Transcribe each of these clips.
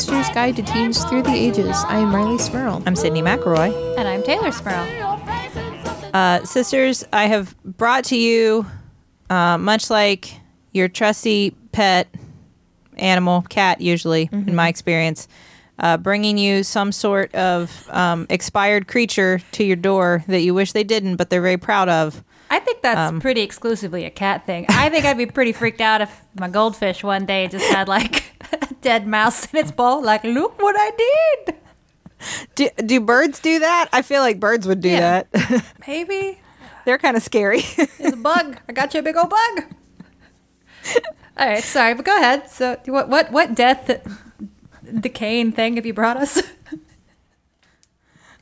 sister's guide to teens through the ages. I am Rileigh Smirl. I'm Sydnee McElroy. And I'm Teylor Smirl. Uh, sisters, I have brought to you, uh, much like your trusty pet animal, cat usually, in my experience, uh, bringing you some sort of um, expired creature to your door that you wish they didn't, but they're very proud of. I think that's Um, pretty exclusively a cat thing. I think I'd be pretty freaked out if my goldfish one day just had like a dead mouse in its bowl. Like, look what I did. Do, do birds do that? I feel like birds would do Yeah. that. Maybe they're kind of scary. it's a bug. I got you a big old bug. All right, sorry, but go ahead. So, what what what death decaying thing have you brought us?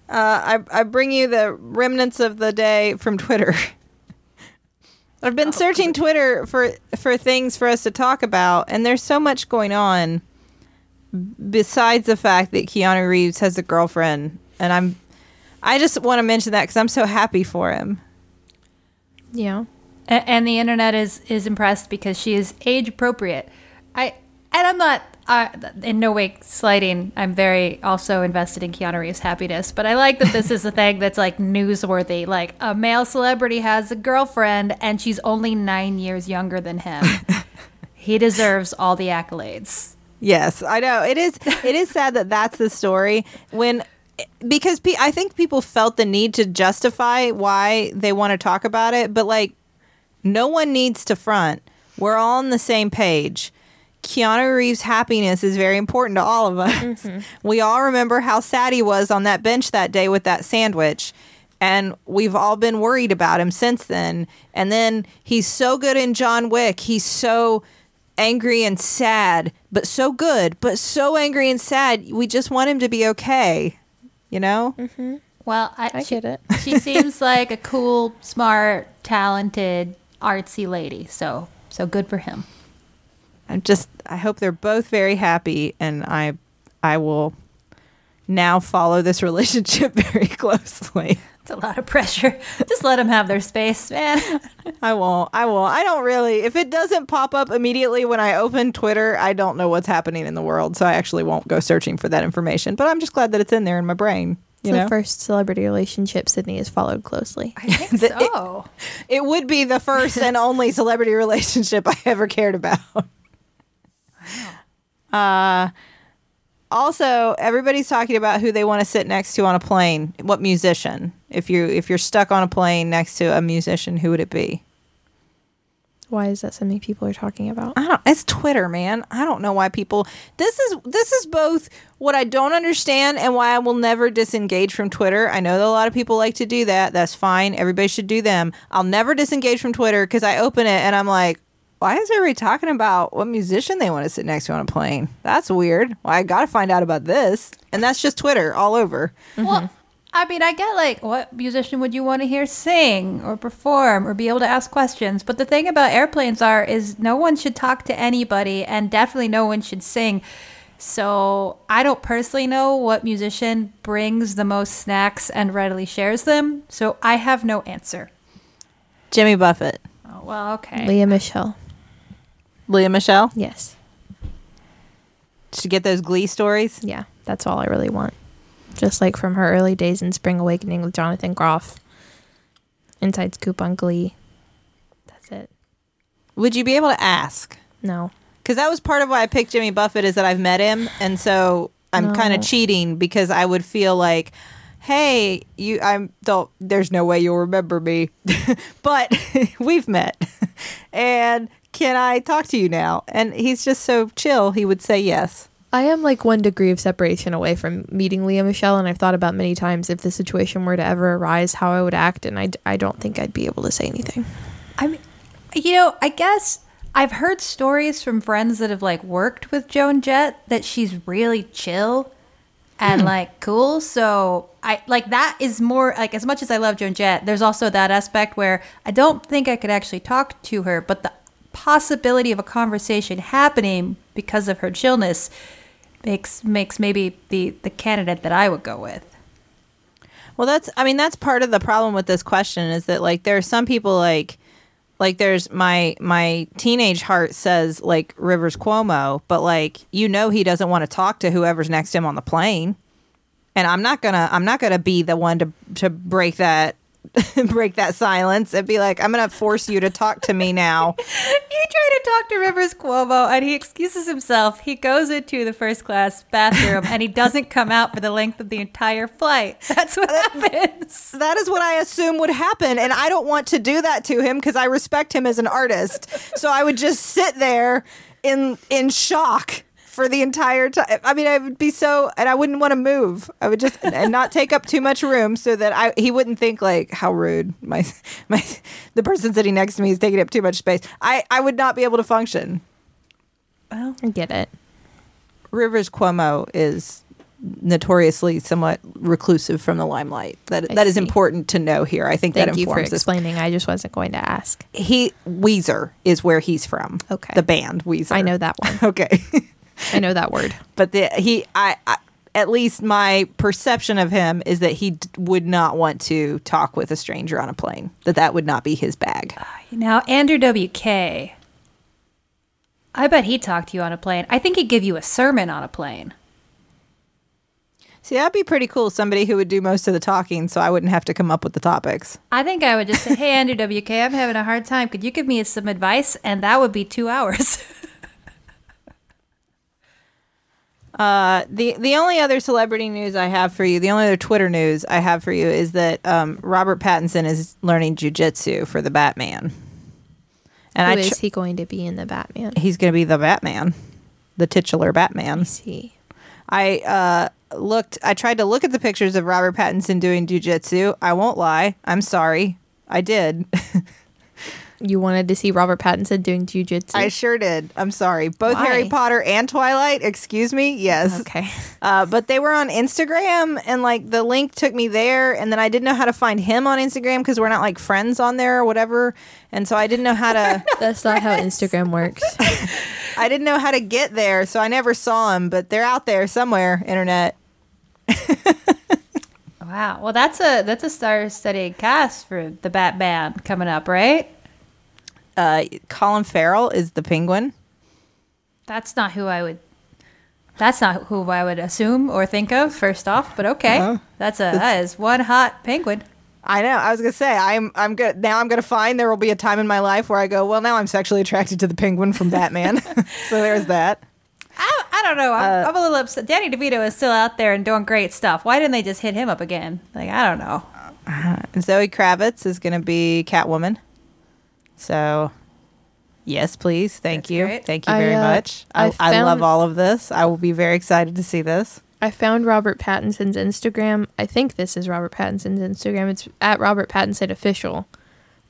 Uh, I, I bring you the remnants of the day from Twitter. I've been searching Twitter for for things for us to talk about, and there's so much going on. Besides the fact that Keanu Reeves has a girlfriend, and I'm, I just want to mention that because I'm so happy for him. Yeah. A- and the internet is is impressed because she is age appropriate. I and I'm not uh, in no way slighting. I'm very also invested in Keanu Reeves' happiness, but I like that this is a thing that's like newsworthy. Like a male celebrity has a girlfriend and she's only nine years younger than him. he deserves all the accolades. Yes, I know it is. It is sad that that's the story when because pe- I think people felt the need to justify why they want to talk about it, but like no one needs to front. We're all on the same page. Keanu Reeves' happiness is very important to all of us. Mm-hmm. We all remember how sad he was on that bench that day with that sandwich. And we've all been worried about him since then. And then he's so good in John Wick. He's so angry and sad, but so good, but so angry and sad. We just want him to be okay. You know? Mm-hmm. Well, I, I she, get it. she seems like a cool, smart, talented, artsy lady. So so good for him. I'm just I hope they're both very happy and I I will now follow this relationship very closely. It's a lot of pressure. Just let them have their space, man. I won't. I won't. I don't really if it doesn't pop up immediately when I open Twitter, I don't know what's happening in the world, so I actually won't go searching for that information. But I'm just glad that it's in there in my brain. It's You the know? first celebrity relationship Sydnee has followed closely. I think The- so. it would be the first and only celebrity relationship I ever cared about. Uh, also, everybody's talking about who they want to sit next to on a plane. What musician? If you if you're stuck on a plane next to a musician, who would it be? Why is that something people are talking about? I don't. It's Twitter, man. I don't know why people. This is this is both what I don't understand and why I will never disengage from Twitter. I know that a lot of people like to do that. That's fine. Everybody should do them. I'll never disengage from Twitter because I open it and I'm like, why is everybody talking about what musician they want to sit next to on a plane? That's weird. Well, I got to find out about this. And that's just Twitter all over. Well, I mean, I get like, what musician would you want to hear sing or perform or be able to ask questions? But the thing about airplanes are is no one should talk to anybody, and definitely no one should sing. So I don't personally know what musician brings the most snacks and readily shares them. So I have no answer. Jimmy Buffett, Oh well, okay. Lea Michele. Lea Michele. Yes. To get those Glee stories. Yeah. That's all I really want. Just like from her early days in Spring Awakening with Jonathan Groff. Inside Scoop on Glee. That's it. Would you be able to ask? No. because that was part of why I picked Jimmy Buffett is that I've met him, and so I'm kind of cheating because I would feel like, hey, you, I'm don't. There's no way you'll remember me, but we've met, and can I talk to you now? And he's just so chill. He would say yes. I am like one degree of separation away from meeting Lea Michele, and I've thought about many times if the situation were to ever arise, how I would act, and I, I don't think I'd be able to say anything. I mean, you know, I guess I've heard stories from friends that have like worked with Joan Jett that she's really chill and hmm. like cool. So I like that is more like as much as I love Joan Jett, there's also that aspect where I don't think I could actually talk to her, but the possibility of a conversation happening because of her chillness makes makes maybe the the candidate that I would go with. Well, that's I mean that's part of the problem with this question is that like there are some people like like there's my my teenage heart says like Rivers Cuomo, but like you know he doesn't want to talk to whoever's next to him on the plane. And I'm not gonna I'm not gonna be the one to to break that break that silence and be like, I'm gonna force you to talk to me now. You try to talk to Rivers Cuomo, and he excuses himself. He goes into the first class bathroom, and he doesn't come out for the length of the entire flight. That's what happens. that is what I assume would happen. And I don't want to do that to him because I respect him as an artist. So I would just sit there in in shock for the entire time. I mean, I would be so, and I wouldn't want to move. I would just and not take up too much room so that I he wouldn't think like how rude my my the person sitting next to me is taking up too much space. I I would not be able to function. Well, I get it. Rivers Cuomo is notoriously somewhat reclusive from the limelight. That I that is see. important to know here. I think Thank that you for informs this. explaining. I just wasn't going to ask. He Weezer is where he's from. Okay. the band Weezer. I know that one. Okay, I know that word. but the he I, I at least my perception of him is that he d- would not want to talk with a stranger on a plane. That that would not be his bag. Uh, now Andrew WK. I bet he'd talk to you on a plane. I think he'd give you a sermon on a plane. See, that'd be pretty cool. Somebody who would do most of the talking, so I wouldn't have to come up with the topics. I think I would just say, "Hey, Andrew WK, I'm having a hard time. Could you give me some advice?" And that would be two hours. Uh, the the only other celebrity news I have for you, the only other Twitter news I have for you is that um, Robert Pattinson is learning jujitsu for the Batman, and Who I is he going to be in the Batman? he's going to be the Batman, the titular Batman. I see. I uh, looked. I tried to look at the pictures of Robert Pattinson doing jujitsu. I won't lie. I'm sorry. I did. You wanted to see Robert Pattinson doing jujitsu. I sure did. I'm sorry. Both Why? Harry Potter and Twilight. Excuse me. Yes. okay. Uh, but they were on Instagram, and like the link took me there, and then I didn't know how to find him on Instagram because we're not like friends on there or whatever, and so I didn't know how to. That's not how Instagram works. I didn't know how to get there, so I never saw him. But they're out there somewhere. Internet. wow. Well, that's a that's a star-studded cast for the Batman coming up, right? Uh, Colin Farrell is the Penguin. That's not who I would. That's not who I would assume or think of first off. But okay, Oh. that's a that is one hot penguin. I know. I was gonna say I'm. I'm good. Now I'm gonna find there will be a time in my life where I go. Well, now I'm sexually attracted to the Penguin from Batman. so there's that. I, I don't know. I'm, Uh, I'm a little upset. Danny DeVito is still out there and doing great stuff. Why didn't they just hit him up again? Like I don't know. Zoe Kravitz is going to be Catwoman. So, yes, please. Thank That's you. great. Thank you I, very uh, much. I, I I, love all of this. I will be very excited to see this. I found Robert Pattinson's Instagram. I think this is Robert Pattinson's Instagram. It's at Robert Pattinson official.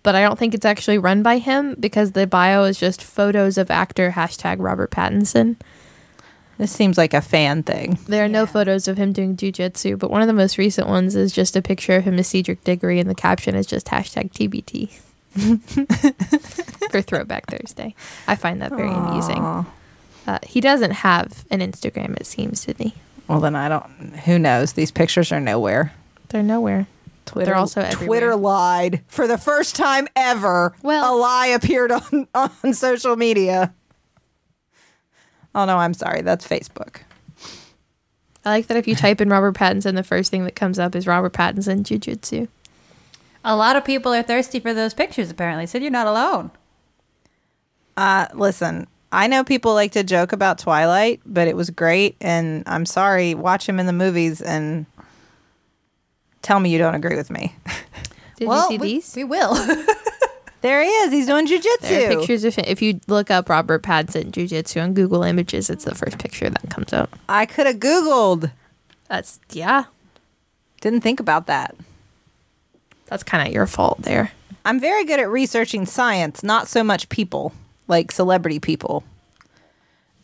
But I don't think it's actually run by him because the bio is just photos of actor hashtag Robert Pattinson. This seems like a fan thing. There are no photos of him doing jujitsu, but one of the most recent ones is just a picture of him as Cedric Diggory, and the caption is just hashtag TBT for Throwback Thursday. I find that very amusing. Uh, he doesn't have an Instagram, it seems to me. Well, then I don't. Who knows? These pictures are nowhere. They're nowhere. Twitter, also Twitter lied for the first time ever. Well- a lie appeared on on social media. Oh no, I'm sorry. That's Facebook. I like that if you type in Robert Pattinson, the first thing that comes up is Robert Pattinson Jiu-Jitsu. A lot of people are thirsty for those pictures. Apparently, so you're not alone. Uh, listen, I know people like to joke about Twilight, but it was great, and I'm sorry. Watch him in the movies and tell me you don't agree with me. Did well, you see we, these? We will. there he is. He's doing There are jujitsu. pictures of him. If you look up Robert Pattinson Jiu-Jitsu on Google Images, it's the first picture that comes up. I could have Googled. That's yeah. Didn't think about that. That's kind of your fault there. I'm very good at researching science, not so much people, like celebrity people.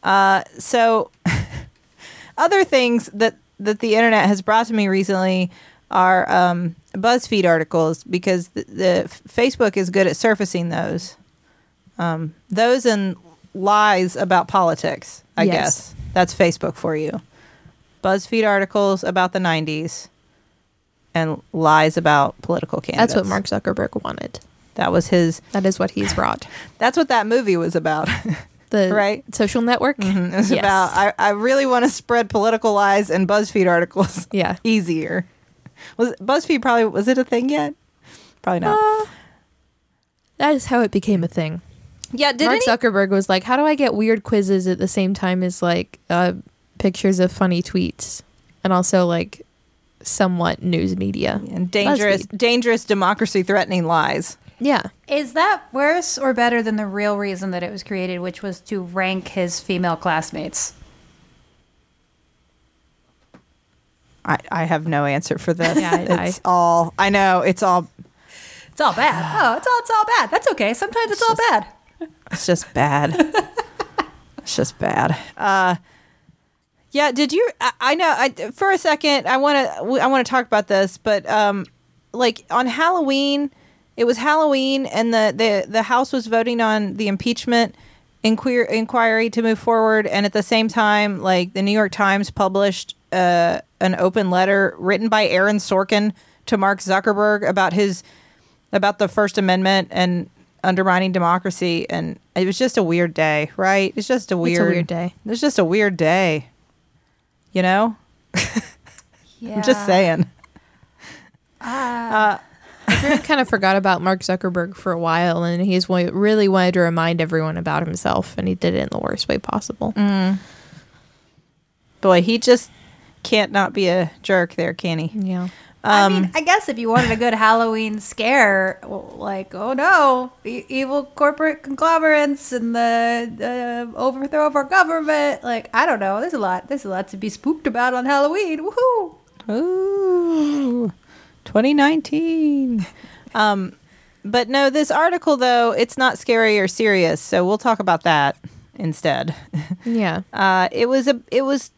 Uh, so, other things that that the internet has brought to me recently are um, BuzzFeed articles because the, the Facebook is good at surfacing those. Um, those and lies about politics. I Yes. guess that's Facebook for you. BuzzFeed articles about the '90s and lies about political candidates. That's what Mark Zuckerberg wanted. That was his. That is what he's brought. That's what that movie was about. The Right. social network. it was Yes. about. I, I really want to spread political lies and BuzzFeed articles. Yeah. easier. Was BuzzFeed probably was it a thing yet? Probably not. Uh, that is how it became a thing. yeah, did Mark any, Zuckerberg was like, "How do I get weird quizzes at the same time as like uh, pictures of funny tweets, and also like somewhat news media?" and dangerous, dangerous democracy threatening lies. Yeah, Is that worse or better than the real reason that it was created, which was to rank his female classmates? I, I have no answer for this. Yeah, I- it's all I know. It's all It's all bad. Oh, it's all it's all bad. That's okay. Sometimes it's all bad. It's just bad. it's just bad. Uh, yeah. Did you? I, I know. I for a second. I want to. I want to talk about this, but um, like on Halloween, it was Halloween, and the the the House was voting on the impeachment inquir- inquiry to move forward, and at the same time, like the New York Times published uh, an open letter written by Aaron Sorkin to Mark Zuckerberg about his about the First Amendment and undermining democracy, and it was just a weird day, right? It's just a weird, weird day. It's just a weird day, you know. Yeah. I'm just saying. everyone kind of forgot about Mark Zuckerberg for a while, and he's really wanted to remind everyone about himself, and he did it in the worst way possible. Mm. Boy, he just can't not be a jerk there, can he? Yeah, I Um, mean, I guess if you wanted a good Halloween scare, well, like, oh no, e- evil corporate conglomerates and the uh, overthrow of our government, like, I don't know. There's a lot. There's a lot to be spooked about on Halloween. Woohoo! Ooh, 2019. um, but no, this article though, it's not scary or serious, so we'll talk about that instead. yeah. Uh, it was a it was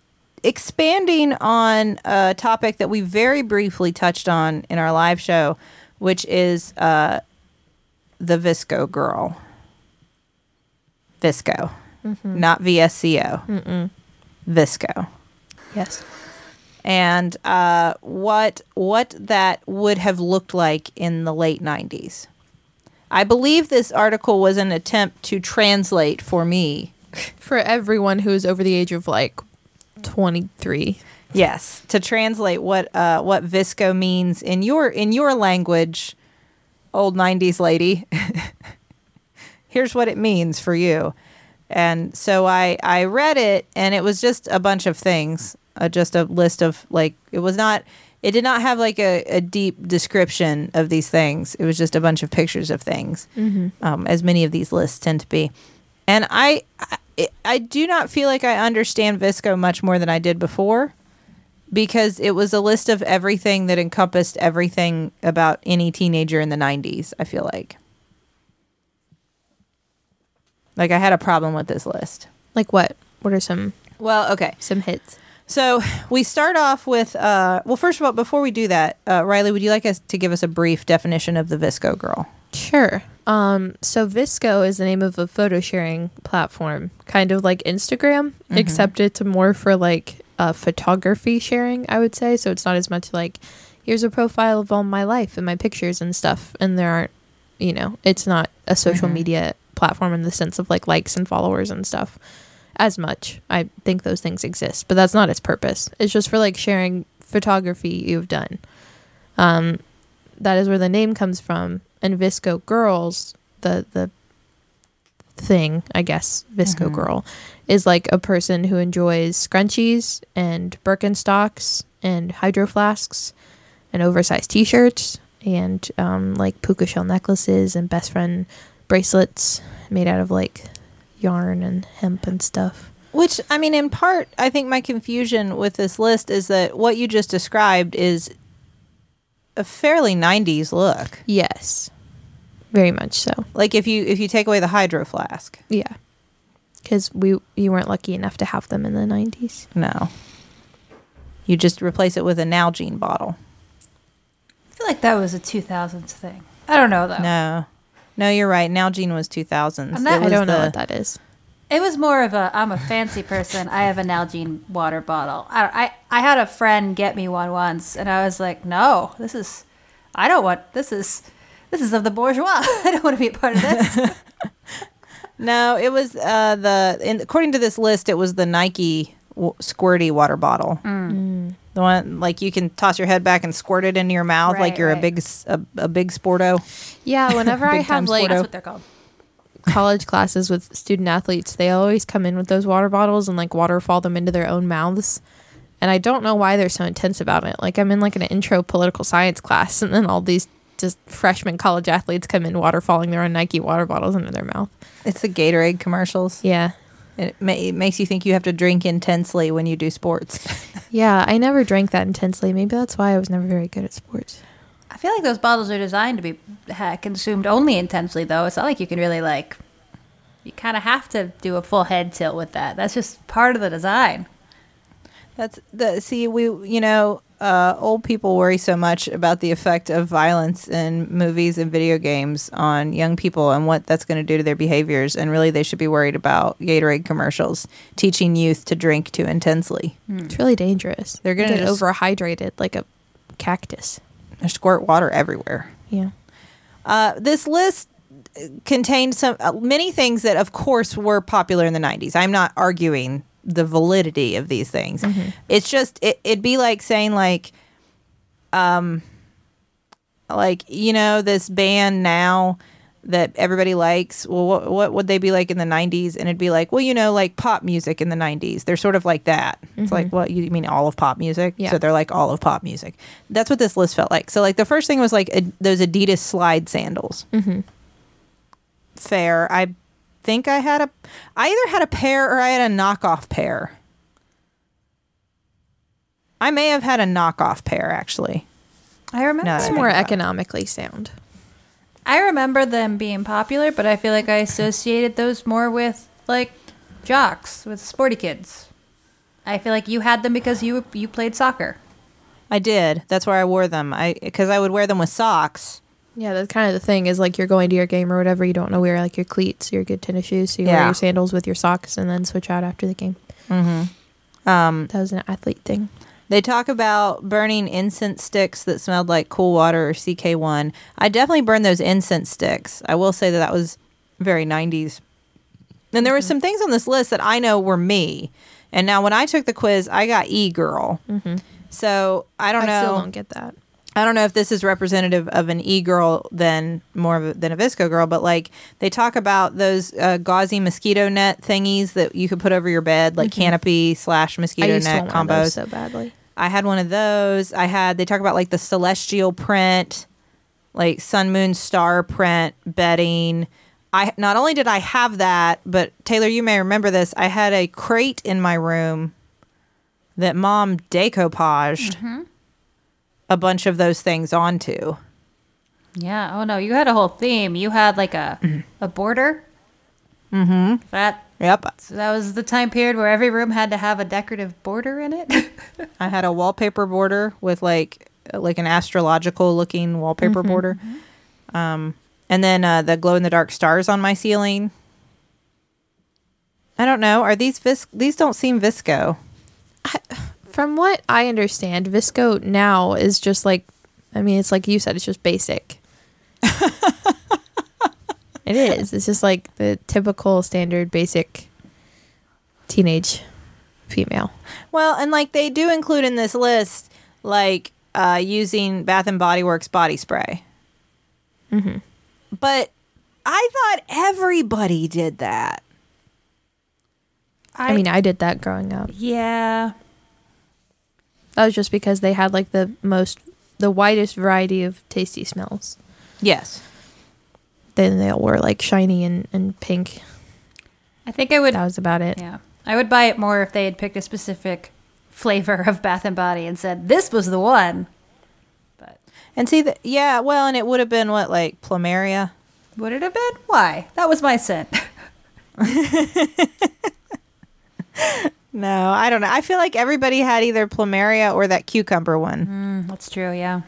expanding on a topic that we very briefly touched on in our live show, which is uh, the VSCO girl. Visco, not VSCO. Visco Yes. and uh, what what that would have looked like in the late 90s. I believe this article was an attempt to translate for me. For everyone who is over the age of like twenty three. Yes, to translate what uh, what VSCO means in your in your language, old 90s lady. Here's what it means for you. And so I I read it and it was just a bunch of things, uh, just a list of like it was not it did not have like a, a deep description of these things. It was just a bunch of pictures of things, um, as many of these lists tend to be. And I, I I do not feel like I understand VSCO much more than I did before because it was a list of everything that encompassed everything about any teenager in the 90s, I feel like. Like I had a problem with this list. Like what? What are some Well, okay. some hits? So we start off with, uh, well, first of all, before we do that, uh, Rileigh, would you like us to give us a brief definition of the VSCO girl? Sure. Um, so VSCO is the name of a photo sharing platform, kind of like Instagram, except it's more for like uh, photography sharing, I would say. So it's not as much like, here's a profile of all my life and my pictures and stuff. And there aren't, you know, it's not a social media platform in the sense of like likes and followers and stuff as much. I think those things exist, but that's not its purpose. It's just for like sharing photography you've done. Um, that is where the name comes from. And VSCO Girls, the the thing, I guess, VSCO Girl, is like a person who enjoys scrunchies and Birkenstocks and hydro flasks and oversized T-shirts and um, like puka shell necklaces and best friend bracelets made out of like yarn and hemp and stuff. Which, I mean, in part, I think my confusion with this list is that what you just described is a fairly 90s look. Yes, very much so. Like if you if you take away the hydro flask. Yeah, because we you weren't lucky enough to have them in the nineties. No. You just replace it with a Nalgene bottle. I feel like that was a 2000s thing. I don't know though. No. No, you're right. Nalgene was 2000s. I'm not- was I don't know what that is. It was more of a I'm a fancy person. I have a Nalgene water bottle. I, I I had a friend get me one once, and I was like, no, this is I don't want this is this is of the bourgeois. I don't want to be a part of this. No, it was uh, the in, according to this list, it was the Nike w- squirty water bottle. Mm. The one like you can toss your head back and squirt it into your mouth like you're a right. big a, big sporto. Yeah, whenever I have like sporto. That's what they're called. college classes with student athletes, they always come in with those water bottles and like waterfall them into their own mouths. And I don't know why they're so intense about it. Like I'm in like an intro political science class, and then all these just freshman college athletes come in waterfalling their own Nike water bottles into their mouth. It's the Gatorade commercials. Yeah, It, ma- it makes you think you have to drink intensely when you do sports. yeah. I never drank that intensely. Maybe that's why I was never very good at sports. I feel like those bottles are designed to be ha, consumed only intensely, though. It's not like you can really like. You kind of have to do a full head tilt with that. That's just part of the design. That's the see we you know uh, old people worry so much about the effect of violence in movies and video games on young people and what that's going to do to their behaviors and really they should be worried about Gatorade commercials teaching youth to drink too intensely. It's really dangerous. They're gonna get just- overhydrated like a cactus. They squirt water everywhere. Yeah. Uh, this list contained some uh, many things that, of course, were popular in the '90s. I'm not arguing the validity of these things. It's just it, it'd be like saying like, um, like you know this band now that everybody likes. Well, what, what would they be like in the '90s? And it'd be like, well, you know, like pop music in the '90s. They're sort of like that. It's like, what you mean all of pop music? Yeah. So they're like all of pop music. That's what this list felt like. So like the first thing was like a, those Adidas slide sandals. Mm-hmm. Fair. I think I had a, I either had a pair or I had a knockoff pair. I may have had a knockoff pair actually. I remember. It's more economically sound. I remember them being popular, but I feel like I associated those more with like jocks, with sporty kids. I feel like you had them because you you played soccer. I did. That's where I wore them. I because I would wear them with socks. Yeah, that's kind of the thing is like you're going to your game or whatever, you don't know wear like your cleats, your good tennis shoes, so you wear your sandals with your socks and then switch out after the game. Mm-hmm. Um, That was an athlete thing. They talk about burning incense sticks that smelled like cool water or CK1. I definitely burned those incense sticks. I will say that that was very 90s. And there were some things on this list that I know were me. And now when I took the quiz, I got E girl. So I don't I know. I still don't get that. I don't know if this is representative of an e girl than more of a, than a VSCO girl, but like they talk about those uh, gauzy mosquito net thingies that you could put over your bed, like canopy slash Mm-hmm. I mosquito used net combos. so badly. I had one of those. I had they talk about like the celestial print, like sun moon star print bedding. I not only did I have that, but Teylor, you may remember this. I had a crate in my room that mom decoupaged a bunch of those things onto. Yeah. Oh no, you had a whole theme. You had like a a border. Mm-hmm. That Yep. so that was the time period where every room had to have a decorative border in it. I had a wallpaper border with like like an astrological looking wallpaper border. Um, and then uh, the glow in the dark stars on my ceiling. I don't know. Are these vis- these don't seem VSCO? From what I understand, VSCO now is just like, I mean, it's like you said, it's just basic. it is. It's just like the typical standard basic teenage female. Well, and like they do include in this list like uh, using Bath and Body Works body spray. Mm-hmm. But I thought everybody did that. I, mean, I did that growing up. yeah. That was just because they had like the most, the widest variety of tasty smells. Yes. Then they all were like shiny and, and pink. I think I would. That was about it. Yeah, I would buy it more if they had picked a specific flavor of Bath and Body and said this was the one. But And see that yeah, well, and it would have been what like plumeria. would it have been? Why? That was my scent. No, I don't know. I feel like everybody had either plumeria or that cucumber one. Mm, that's true. Yeah.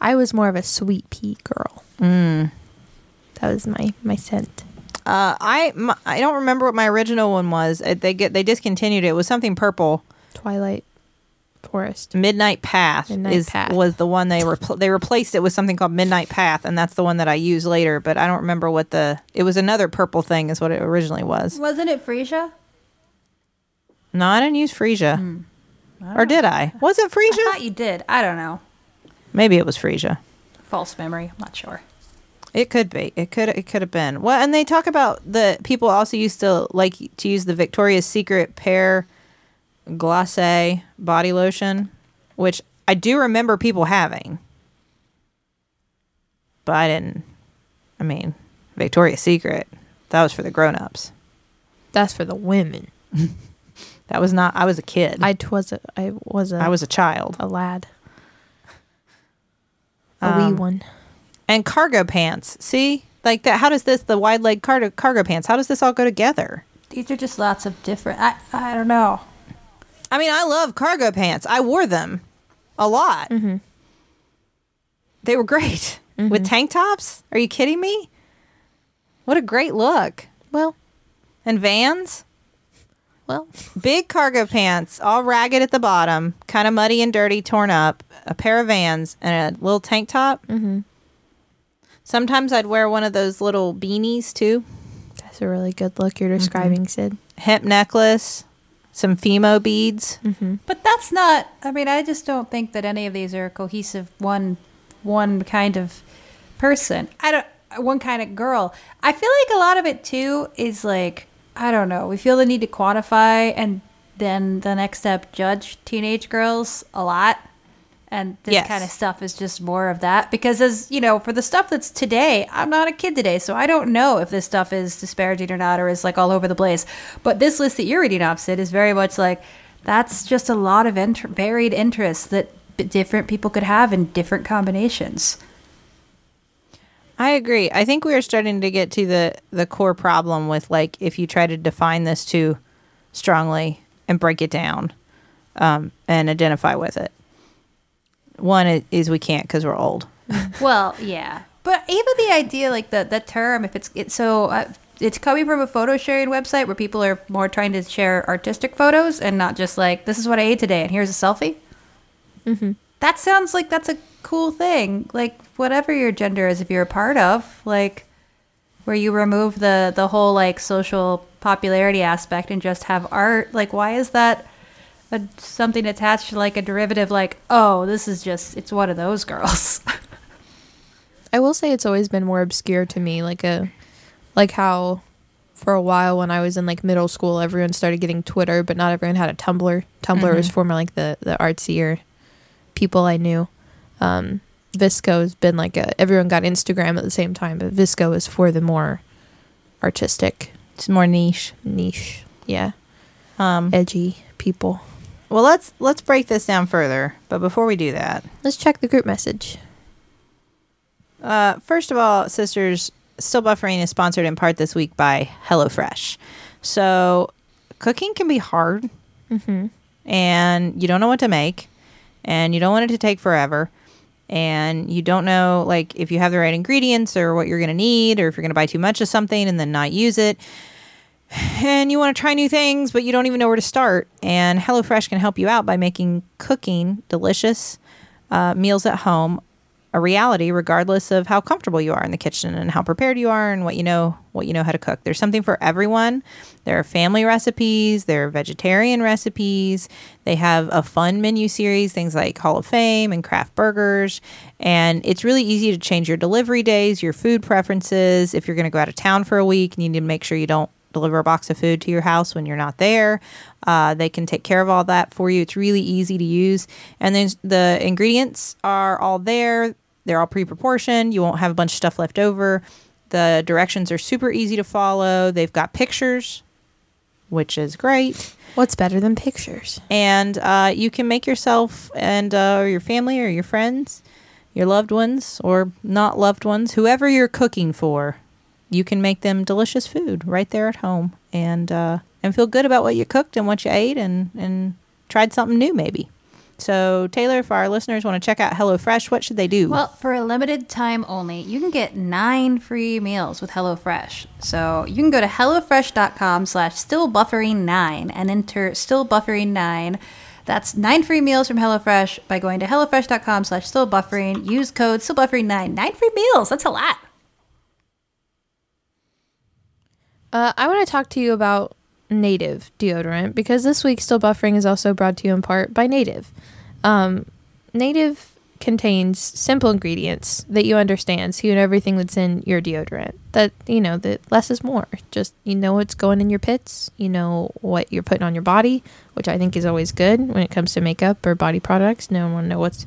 I was more of a sweet pea girl. Mm. That was my, my scent. Uh, I my, I don't remember what my original one was. Uh, They get they discontinued it. It was something purple. Twilight. Forest. Midnight Path Midnight is Path. was the one they repl- they replaced it with something called Midnight Path, and that's the one that I use later. But I don't remember what the it was another purple thing is what it originally was. Wasn't it Freesia? No, hmm. I didn't use Freesia, or did I? Was it Freesia? I thought you did. I don't know. Maybe it was Freesia. False memory. I'm not sure. It could be. It could. It could have been. Well, and they talk about the people also used to like to use the Victoria's Secret Pear Glacé body lotion, which I do remember people having, but I didn't. I mean, Victoria's Secret. That was for the grown-ups. That's for the women. That was not. I was a kid. I, I was a I was a I was a child. a lad. A wee Um, one. And cargo pants. See, like that. How does this the wide leg cargo cargo pants? How does this all go together? These are just lots of different. I I don't know. I mean, I love cargo pants. I wore them a lot. Mm-hmm. They were great with tank tops. Are you kidding me? What a great look. Well, And vans, well, big cargo pants, all ragged at the bottom, kind of muddy and dirty, torn up, a pair of vans, and a little tank top. Mm-hmm. Sometimes I'd wear one of those little beanies too. that's a really good look you're describing, Sid. Hemp necklace, some Fimo beads. But that's not. I mean, I just don't think that any of these are a cohesive one, one kind of person. I don't. One kind of girl. I feel like a lot of it too is like I don't know. We feel the need to quantify and then the next step judge teenage girls a lot. And this Yes. kind of stuff is just more of that because as you know, for the stuff that's today, I'm not a kid today, so I don't know if this stuff is disparaging or not or is like all over the place. But this list that you're reading off, Sid, is very much like that's just a lot of inter- varied interests that b- different people could have in different combinations. I agree. I think we are starting to get to the the core problem with like if you try to define this too strongly and break it down um, and identify with it. One is we can't because we're old. Well, yeah, but even the idea, like the the term, if it's it's so. Uh, it's coming from a photo sharing website where people are more trying to share artistic photos and not just like this is what I ate today and here's a selfie. Mm-hmm. That sounds like that's a cool thing. Like whatever your gender is, if you're a part of, like where you remove the the whole like social popularity aspect and just have art. Like why is that a, something attached to like a derivative? Like oh, this is just it's one of those girls. I will say it's always been more obscure to me, like a like how for a while when I was in like middle school, everyone started getting Twitter, but not everyone had a Tumblr. Tumblr was mm-hmm. former like the the artsier people I knew. Um, VSCO has been like a everyone got Instagram at the same time, but VSCO is for the more artistic It's more niche. niche, yeah, Um, edgy people. well, let's let's break this down further. But before we do that, Let's check the group message. Uh, first of all, sisters, still buffering is sponsored in part this week by HelloFresh. So, cooking can be hard, and you don't know what to make, and you don't want it to take forever, and you don't know like if you have the right ingredients or what you're going to need, or if you're going to buy too much of something and then not use it. And you want to try new things, but you don't even know where to start. And HelloFresh can help you out by making cooking delicious uh, meals at home a reality regardless of how comfortable you are in the kitchen and how prepared you are and what you know what you know how to cook. There's something for everyone. There are family recipes, there are vegetarian recipes. They have a fun menu series, things like Hall of Fame and craft burgers, and it's really easy to change your delivery days, your food preferences. If you're going to go out of town for a week, and you need to make sure you don't deliver a box of food to your house when you're not there. Uh, they can take care of all that for you. It's really easy to use. And then the ingredients are all there. They're all pre proportioned. You won't have a bunch of stuff left over. The directions are super easy to follow. They've got pictures, which is great. What's better than pictures? And uh, you can make yourself and uh, or your family or your friends, your loved ones or not loved ones, whoever you're cooking for, you can make them delicious food right there at home and uh, and feel good about what you cooked and what you ate and and tried something new maybe. So Teylor, if our listeners want to check out HelloFresh, what should they do? Well, for a limited time only, you can get nine free meals with HelloFresh. So you can go to HelloFresh.com slash stillbuffering9 and enter stillbuffering9. That's nine free meals from HelloFresh by going to HelloFresh.com slash stillbuffering. Use code stillbuffering9. Nine free meals. That's a lot. Uh, I want to talk to you about native deodorant because this week Still Buffering is also brought to you in part by Native. Um, native contains simple ingredients that you understand, so you know everything that's in your deodorant. That you know that less is more. Just you know what's going in your pits, you know what you're putting on your body, which I think is always good when it comes to makeup or body products. No one know what's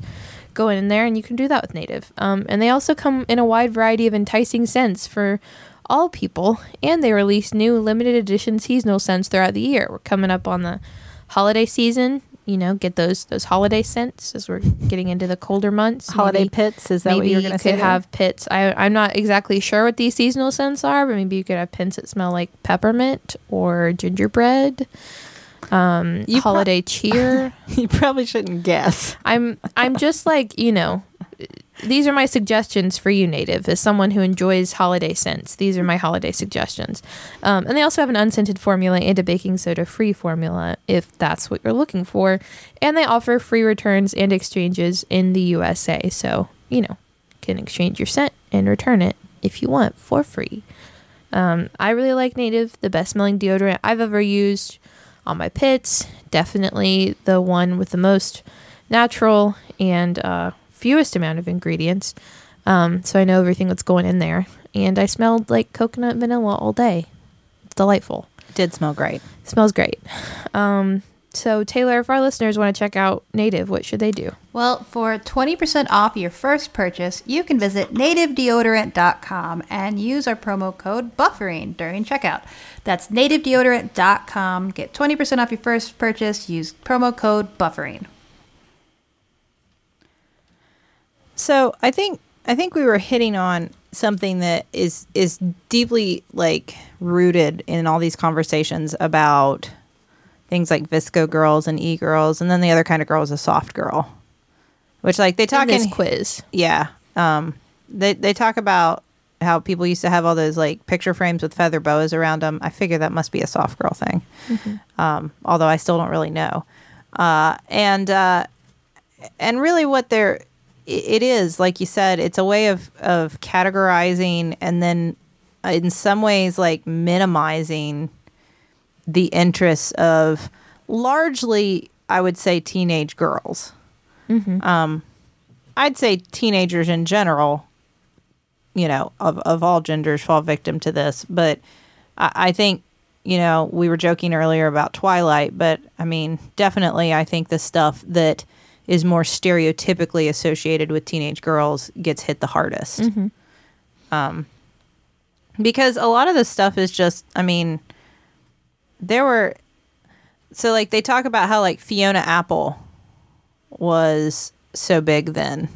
going in there, and you can do that with Native. Um, and they also come in a wide variety of enticing scents for all people, and they release new limited edition seasonal scents throughout the year. We're coming up on the holiday season. You know, get those those holiday scents as we're getting into the colder months. Holiday Maybe- pits. Is that what you're going to say? there? have pits. I I'm not exactly sure what these seasonal scents are, but maybe you could have pins that smell like peppermint or gingerbread. Um, You pro- holiday cheer. you probably shouldn't guess. I'm I'm just like you know, these are my suggestions for you, native, as someone who enjoys holiday scents. These are my holiday suggestions, um, and they also have an unscented formula and a baking soda free formula if that's what you're looking for, and they offer free returns and exchanges in the USA. So you know, can exchange your scent and return it if you want for free. Um, I really like Native, the best smelling deodorant I've ever used on my pits. Definitely the one with the most natural and uh, fewest amount of ingredients. Um, so I know everything that's going in there. And I smelled like coconut vanilla all day. It's delightful. Did smell great. smells great. Um, so, Teylor, if our listeners want to check out Native, what should they do? Well, for 20% off your first purchase, you can visit nativedeodorant.com and use our promo code buffering during checkout. That's nativedeodorant.com. Get 20% off your first purchase. Use promo code buffering. So I think I think we were hitting on something that is is deeply like rooted in all these conversations about things like VSCO girls and e girls, and then the other kind of girl is a soft girl, which like they talk in this in quiz. yeah um they they talk about how people used to have all those like picture frames with feather boas around them. I figure that must be a soft girl thing, um, although I still don't really know. Uh, and uh, and really, what they're it is like you said, it's a way of of categorizing and then uh, in some ways like minimizing the interests of largely, I would say, teenage girls. Um, I'd say teenagers in general, you know, of, of all genders fall victim to this. But I, I think, you know, we were joking earlier about Twilight, but I mean, definitely, I think the stuff that is more stereotypically associated with teenage girls gets hit the hardest. Um, because a lot of this stuff is just, I mean, there were, so like they talk about how like Fiona Apple was so big then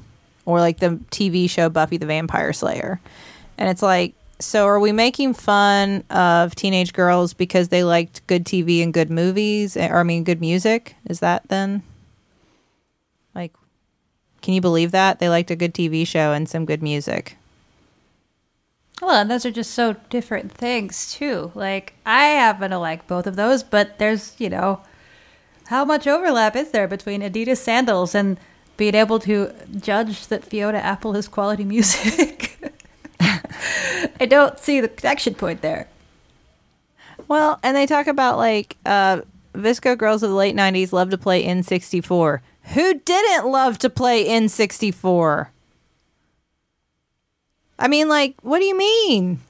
or like the TV show Buffy the Vampire Slayer. And it's like so are we making fun of teenage girls because they liked good TV and good movies or I mean good music? Is that then? Can you believe that? They liked a good TV show and some good music. Well, and those are just so different things, too. Like, I happen to like both of those, but there's, you know, how much overlap is there between Adidas sandals and being able to judge that Fiona Apple is quality music? I don't see the connection point there. Well, and they talk about like uh VSCO girls of the late 90s love to play N64. Who didn't love to play N64? I mean, like, what do you mean?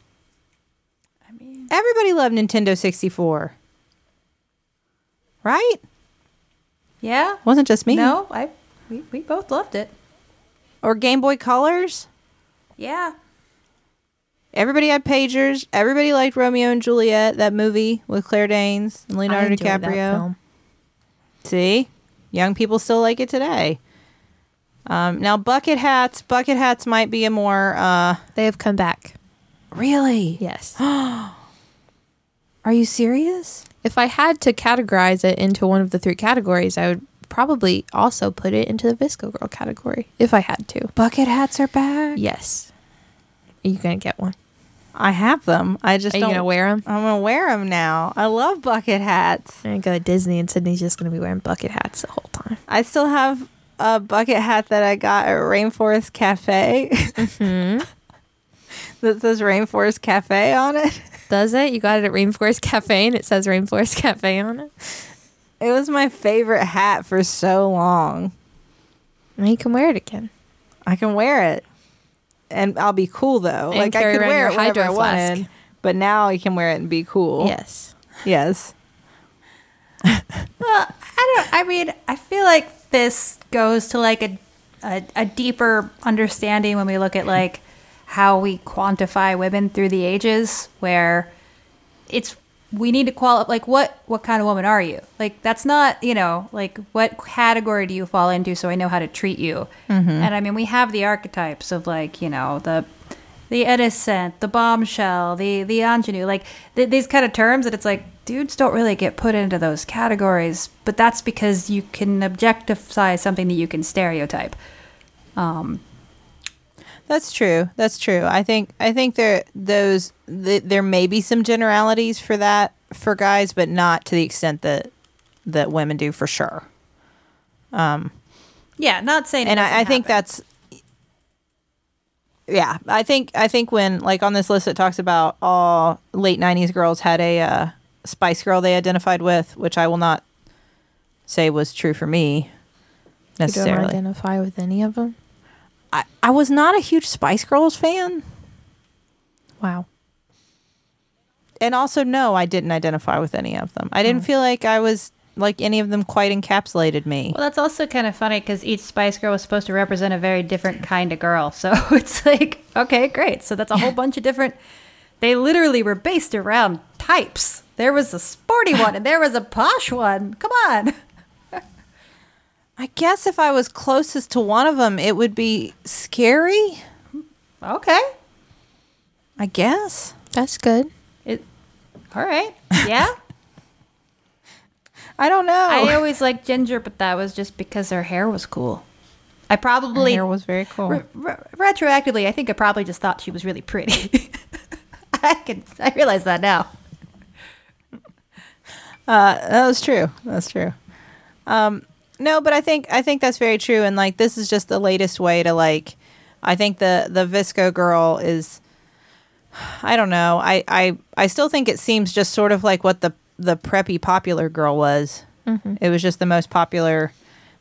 I mean, Everybody loved Nintendo 64. Right? yeah. Wasn't just me. No, I we, we both loved it. Or Game Boy Colors. Yeah. Everybody had pagers. Everybody liked Romeo and Juliet, that movie with Claire Danes and Leonardo DiCaprio. See, young people still like it today. Um, now, bucket hats. Bucket hats might be a more. Uh, They have come back. really? Yes. Are you serious? if I had to categorize it into one of the three categories, I would probably also put it into the VSCO Girl category if I had to. Bucket hats are back. Yes. Are you going to get one? I have them. I just Are you don't gonna wear them? I'm gonna wear them now. I love bucket hats. I'm gonna go to Disney, and Sydnee's just gonna be wearing bucket hats the whole time. I still have a bucket hat that I got at Rainforest Cafe. Mm-hmm. that says Rainforest Cafe on it. Does it? You got it at Rainforest Cafe, and it says Rainforest Cafe on it. It was my favorite hat for so long. Now you can wear it again. I can wear it, and I'll be cool though. And like I carry could wear your it whenever I hydro flask. wanted, but now I can wear it and be cool. Yes. Yes. Well, I don't. I mean, I feel like this goes to like a, a a deeper understanding when we look at like how we quantify women through the ages, where it's we need to qualify. Like, what what kind of woman are you? Like, that's not you know like what category do you fall into? So I know how to treat you. And I mean, we have the archetypes of like you know the the innocent, the bombshell, the the ingenue, like th- these kind of terms that it's like dudes don't really get put into those categories, but that's because you can objectify something that you can stereotype. Um, That's true. That's true. I think I think there those th- there may be some generalities for that for guys, but not to the extent that that women do for sure. Um, yeah, not saying, it and I, I think happen. that's yeah. I think I think when like on this list it talks about all late '90s girls had a uh, Spice Girl they identified with, which I will not say was true for me You don't necessarily. identify with any of them. I, I was not a huge Spice Girls fan. Wow. and also no i didn't identify with any of them i didn't hmm. feel like i was like any of them quite encapsulated me Well, that's also kind of funny because each Spice Girl was supposed to represent a very different kind of girl. So it's like, okay, great. So that's a whole bunch of different. They literally were based around types. There was a sporty one and there was a posh one. Come on. I guess if i was closest to one of them it would be scary Okay. i guess That's good. It, all right. Yeah. i don't know I always liked Ginger, but that was just because her hair was cool. I Her probably hair was very cool re- re- retroactively, I think I probably just thought she was really pretty. I can I realize that now. uh, that was true that's true um no but i think i think that's very true and like this is just the latest way to like i think the the VSCO girl is i don't know i i i still think it seems just sort of like what the the preppy popular girl was. Mm-hmm. It was just the most popular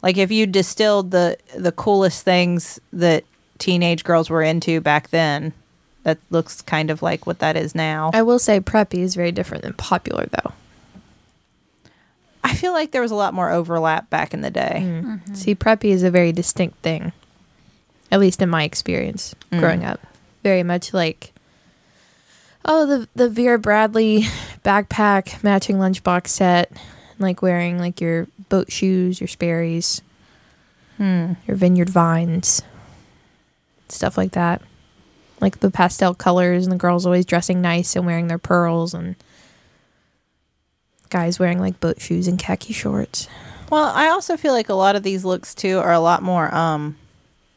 like if you distilled the the coolest things that teenage girls were into back then that looks kind of like what that is now. I will say preppy is very different than popular, though. I feel like there was a lot more overlap back in the day. Mm. Mm-hmm. See, preppy is a very distinct thing, at least in my experience mm. growing up. Very much like, oh, the the Vera Bradley backpack matching lunchbox set, like wearing like your boat shoes, your Sperry's, hmm. your vineyard vines, stuff like that. Like the pastel colors, and the girls always dressing nice and wearing their pearls, and guys wearing like boat shoes and khaki shorts. Well, I also feel like a lot of these looks too are a lot more um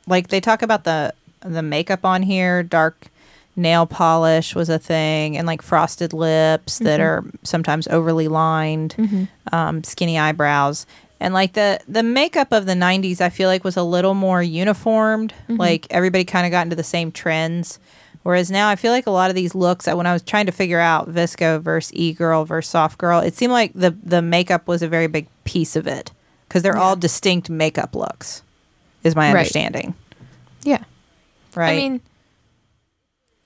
like they talk about the the makeup on here, dark nail polish was a thing and like frosted lips that are sometimes overly lined, um skinny eyebrows. And like the the makeup of the 90s I feel like was a little more uniformed, like everybody kind of got into the same trends. Whereas now I feel like a lot of these looks when I was trying to figure out VSCO versus e-girl versus soft girl, it seemed like the the makeup was a very big piece of it because they're all distinct makeup looks. Is my Right. understanding, Yeah. right? I mean,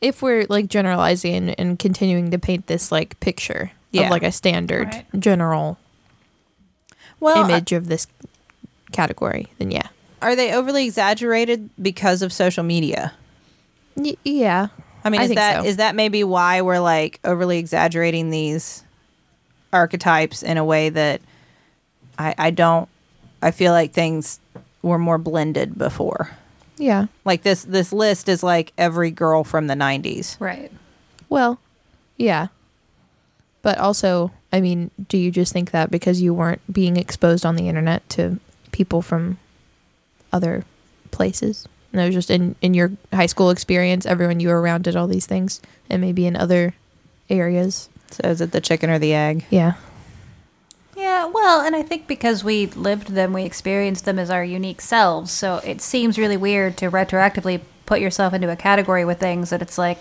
if we're like generalizing and, and continuing to paint this like picture Yeah. of like a standard Right. general well, image of this category, then yeah. are they overly exaggerated because of social media? Y- yeah. I mean, I is think that is so. that maybe why we're like overly exaggerating these archetypes in a way that I I don't I feel like things were more blended before. Yeah. Like this this list is like every girl from the 90s. Right. Well, yeah. But also, I mean, do you just think that because you weren't being exposed on the internet to people from other places? And it was just in in your high school experience, everyone you were around did all these things, and maybe in other areas. So is it the chicken or the egg? Yeah. Yeah, well, and I think because we lived them, we experienced them as our unique selves. So it seems really weird to retroactively put yourself into a category with things that it's like,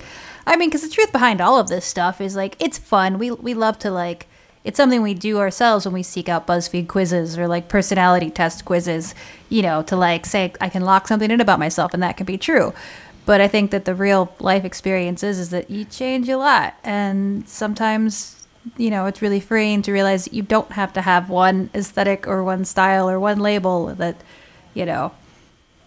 I mean, because the truth behind all of this stuff is like it's fun. We we love to like. It's something we do ourselves when we seek out BuzzFeed quizzes or like personality test quizzes, you know, to like say I can lock something in about myself and that can be true. But I think that the real life experience is, is that you change a lot. And sometimes you know, it's really freeing to realize that you don't have to have one aesthetic or one style or one label that, you know,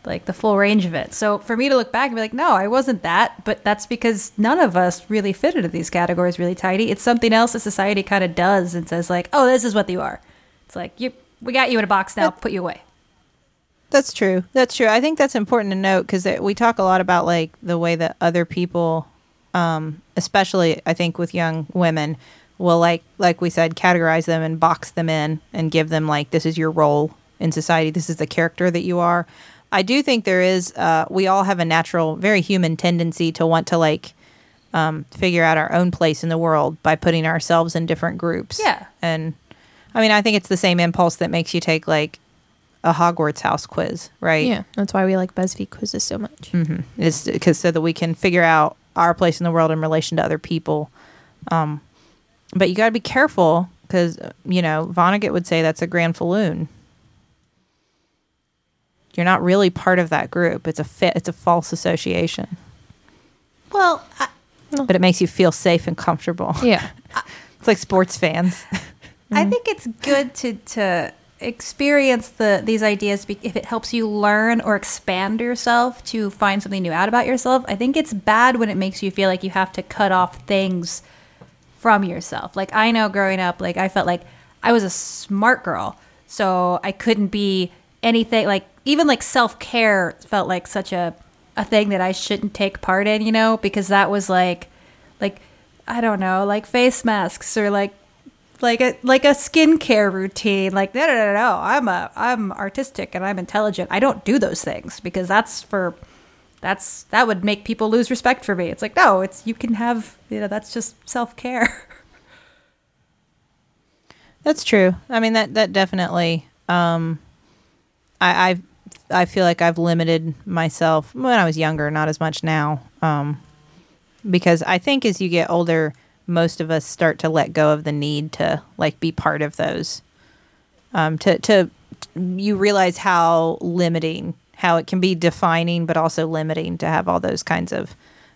like the full range of it. So for me to look back and be like, no, I wasn't that, but that's because none of us really fit into these categories really tidy. It's something else that society kind of does and says like, oh, this is what you are. It's like you, we got you in a box now, put you away. That's true. That's true. I think that's important to note because we talk a lot about like the way that other people, um, especially I think with young women, will like like we said categorize them and box them in and give them like this is your role in society this is the character that you are i do think there is uh, we all have a natural very human tendency to want to like um, figure out our own place in the world by putting ourselves in different groups Yeah. and i mean i think it's the same impulse that makes you take like a hogwarts house quiz right Yeah. That's why we like BuzzFeed quizzes so much. mm-hmm. is because so that we can figure out our place in the world in relation to other people. Um, but you got to be careful because you know Vonnegut would say that's a granfalloon. You're not really part of that group. It's a fit. It's a false association, Well, I, but it makes you feel safe and comfortable. Yeah. It's like sports fans. I think it's good to to experience the these ideas if it helps you learn or expand yourself to find something new out about yourself. I think it's bad when it makes you feel like you have to cut off things from yourself. Like I know growing up, like I felt like I was a smart girl, so I couldn't be anything like even like self care felt like such a a thing that I shouldn't take part in, you know, because that was like like I don't know, like face masks or like like a like a skincare routine. Like no no no no, I'm a I'm artistic and I'm intelligent. I don't do those things because that's for that's that would make people lose respect for me. It's like no, it's you can have you know that's just self care. That's true. I mean that that definitely. Um, I I I feel like I've limited myself when I was younger, not as much now. Um, because I think as you get older, most of us start to let go of the need to like be part of those. Um, to to you realize how limiting, how it can be defining, but also limiting to have all those kinds of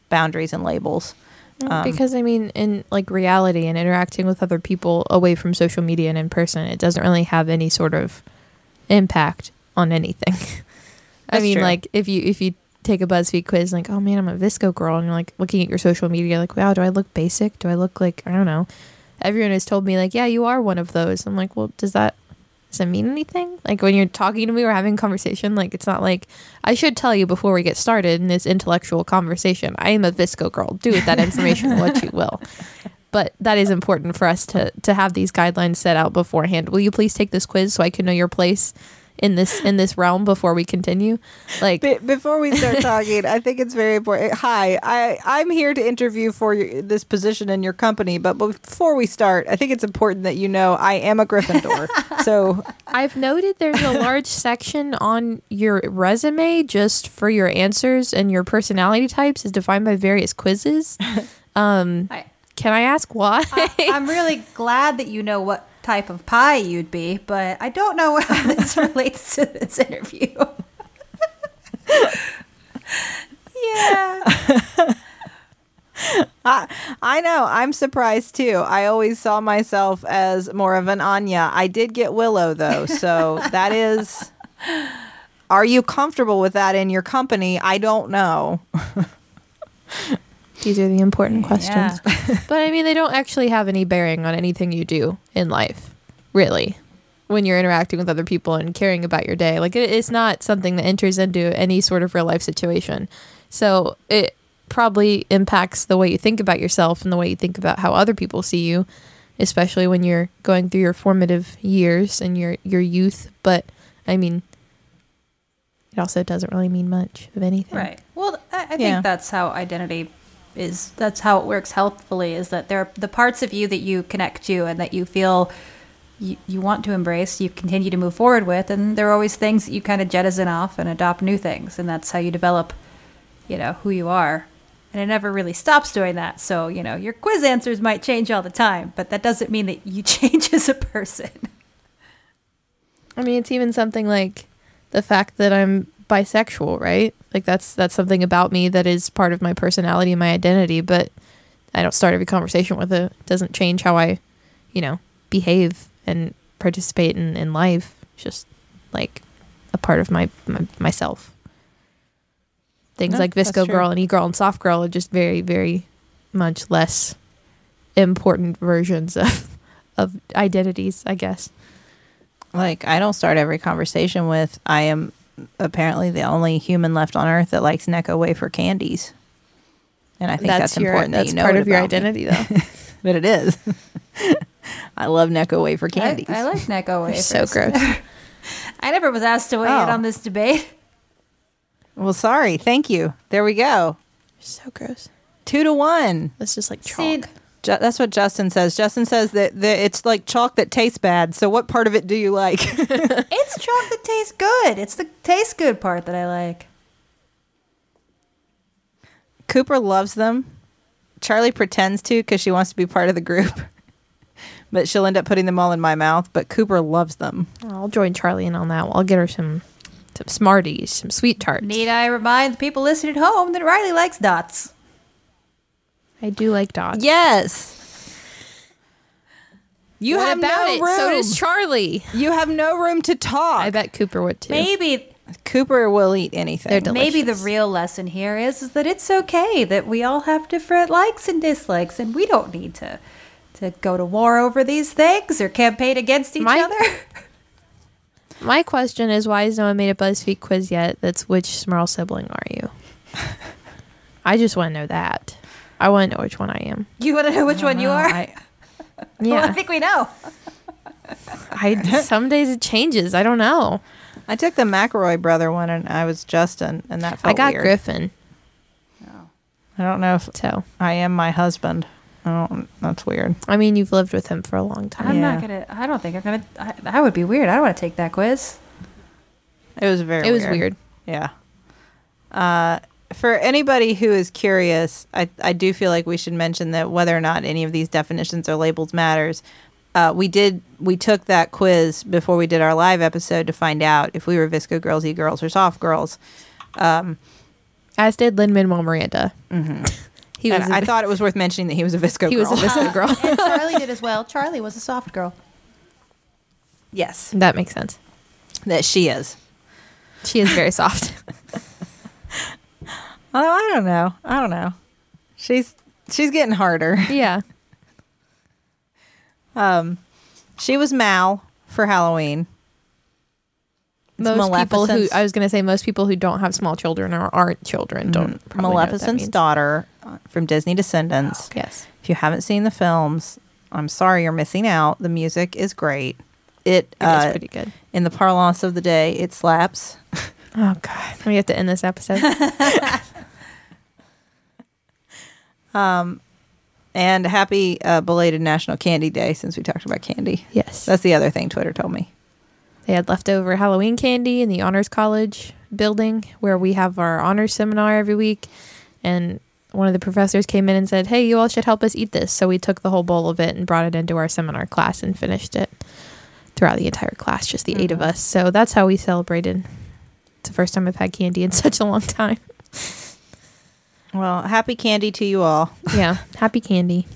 boundaries and labels. Um, because I mean, in like reality and interacting with other people away from social media and in person, it doesn't really have any sort of impact on anything. I mean, true. like if you if you take a BuzzFeed quiz, like, oh man, I'm a VSCO girl, and you're like looking at your social media, like, wow, do I look basic? Do I look like I don't know? Everyone has told me like, yeah, you are one of those. I'm like, well, does that does it mean anything? Like when you're talking to me or having a conversation, like it's not like I should tell you before we get started in this intellectual conversation. I am a VSCO girl. Do with that information what you will. But that is important for us to to have these guidelines set out beforehand. Will you please take this quiz so I can know your place in this in this realm before we continue? Like Be- before we start talking, I think it's very important. Hi, I I'm here to interview for your, this position in your company, but before we start, I think it's important that you know I am a Gryffindor. so I've noted there's a large section on your resume just for your answers and your personality types is defined by various quizzes. Um, I, can I ask why? I'm really glad that you know what type of pie you'd be, but I don't know how this relates to this interview. yeah. I I know I'm surprised too. I always saw myself as more of an Anya. I did get Willow though, so that is. Are you comfortable with that in your company? I don't know. These are the important questions. Yeah. but I mean, they don't actually have any bearing on anything you do in life, really. When you're interacting with other people and caring about your day, like it, it's not something that enters into any sort of real life situation. So it probably impacts the way you think about yourself and the way you think about how other people see you, especially when you're going through your formative years and your your youth. But I mean, it also doesn't really mean much of anything. Right. Well, I, I think Yeah. that's how identity is. That's how it works healthfully. Is that there are the parts of you that you connect to and that you feel you, you want to embrace, you continue to move forward with, and there are always things that you kind of jettison off and adopt new things, and that's how you develop, you know, who you are. And it never really stops doing that. So you know, your quiz answers might change all the time, but that doesn't mean that you change as a person. I mean, it's even something like the fact that I'm bisexual, right? Like that's that's something about me that is part of my personality and my identity, but I don't start every conversation with it. It doesn't change how I, you know, behave and participate in, in life. It's just like a part of my, my myself. Things No, like that's VSCO girl and e girl and soft girl are just very, very much less important versions of of identities, I guess. Like I don't start every conversation with I am apparently the only human left on earth that likes Necco wafer candies. And I think that's, your, important That's that you know part it of your about me. identity, though. But it is. I love Necco wafer candies. I, I like Necco wafers. so gross. I never was asked to weigh in Oh. on this debate. well, sorry. Thank you. There we go. so gross. Two to one. It's just like chalk. See, Ju- that's what Justin says. Justin says that, that it's like chalk that tastes bad. So, what part of it do you like? It's chalk that tastes good. It's the taste good part that I like. Cooper loves them. Charlie pretends to because she wants to be part of the group, but she'll end up putting them all in my mouth. But Cooper loves them. I'll join Charlie in on that. I'll get her some some Smarties, some sweet tarts. Need I remind the people listening at home that Rileigh likes dots? I do like dogs. Yes. You What have about no it? room. So does Charlie. you have no room to talk. I bet Cooper would too. Maybe Cooper will eat anything. They're delicious. maybe the real lesson here is, is that it's okay that we all have different likes and dislikes and we don't need to to go to war over these things or campaign against each My- other. My question is, why has no one made a BuzzFeed quiz yet? That's which Smirl sibling are you? I just want to know that. I want to know which one I am. You want to know which one you are? I, Well, I think we know. I, some days it changes. I don't know. I took the McElroy brother one, and I was Justin, and that felt I got weird. Griffin, I don't know if so I am my husband. I don't. That's weird. I mean, you've lived with him for a long time. I'm not gonna. I don't think I'm gonna. I, that would be weird. I don't want to take that quiz. It was very. It was weird. Yeah. Uh, for anybody who is curious, I, I do feel like we should mention that whether or not any of these definitions or labels matters. Uh, we did we took that quiz before we did our live episode to find out if we were VSCO girls, e girls, or soft girls. As did Lin Manuel Miranda. He was. And a I vi- thought it was worth mentioning that he was a VSCO girl. he girl. was a VSCO girl. and Charlie did as well. Charlie was a soft girl. yes, that makes sense. that she is. She is very soft. Although I don't know, I don't know. She's she's getting harder. yeah. Um, she was Mal for Halloween. It's most people who I was going to say most people who don't have small children or aren't children don't probably know what that Maleficent's daughter uh, from Disney Descendants. Yes. If you haven't seen the films, I'm sorry you're missing out. The music is great. It, It is uh, pretty good. in the parlance of the day, it slaps. Oh god. We have to end this episode. And happy uh, belated National Candy Day since we talked about candy. yes. That's the other thing Twitter told me. They had leftover Halloween candy in the Honors College building where we have our honors seminar every week. And one of the professors came in and said, Hey, you all should help us eat this. So we took the whole bowl of it and brought it into our seminar class and finished it throughout the entire class, just the eight of us. So that's how we celebrated. It's the first time I've had candy in such a long time. Well, happy candy to you all. Yeah. Happy candy.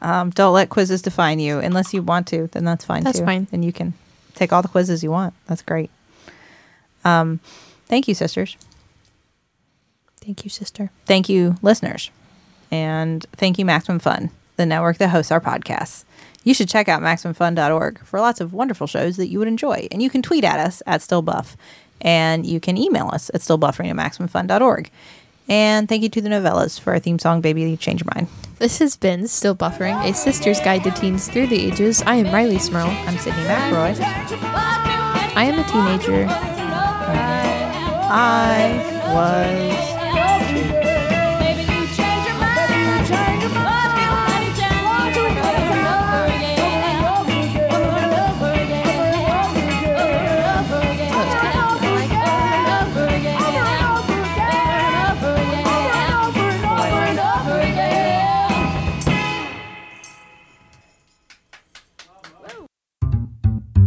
Um, don't let quizzes define you unless you want to. Then that's fine That's too. fine. And you can take all the quizzes you want. That's great. Um, thank you, sisters. Thank you, sister. Thank you, listeners. And thank you, Maximum Fun, the network that hosts our podcasts. You should check out MaximumFun.org for lots of wonderful shows that you would enjoy. And you can tweet at us at StillBuff. And you can email us at stillbuffering at MaximumFun.org. And thank you to the Nouvellas for our theme song, Baby You Change Your Mind. This has been Still Buffering, a sister's guide to teens through the ages. I am Rileigh Smirl. I'm Sydnee McElroy. I am a teenager. I was.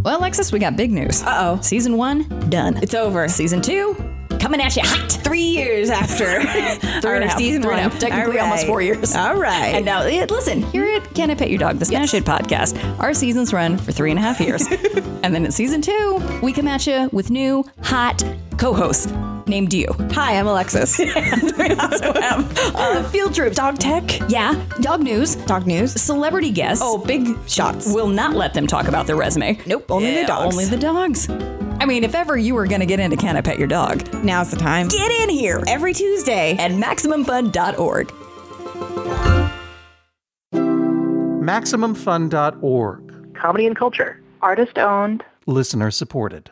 Well, Alexis, we got big news. Uh-oh. Season one, done. It's over. Season two, coming at you hot. Three years after Three and a our season Three and a one. half. Technically, All almost four years. All right. And now, listen, here at Can I Pet Your Dog, the Smash Hit podcast, our seasons run for three and a half years. and then at season two, we come at you with new, hot co hosts named you. Hi, I'm Alexis. And we also have uh, Field Trip, Dog Tech, yeah, Dog News, Dog news. celebrity guests. Oh, big shots. will not let them talk about their resume. Nope, only the dogs. Only the dogs. I mean, if ever you were going to get into Can I Pet Your Dog, Now's the time. get in here Every Tuesday. at MaximumFun.org. MaximumFun.org. comedy and culture. Artist owned. Listener supported.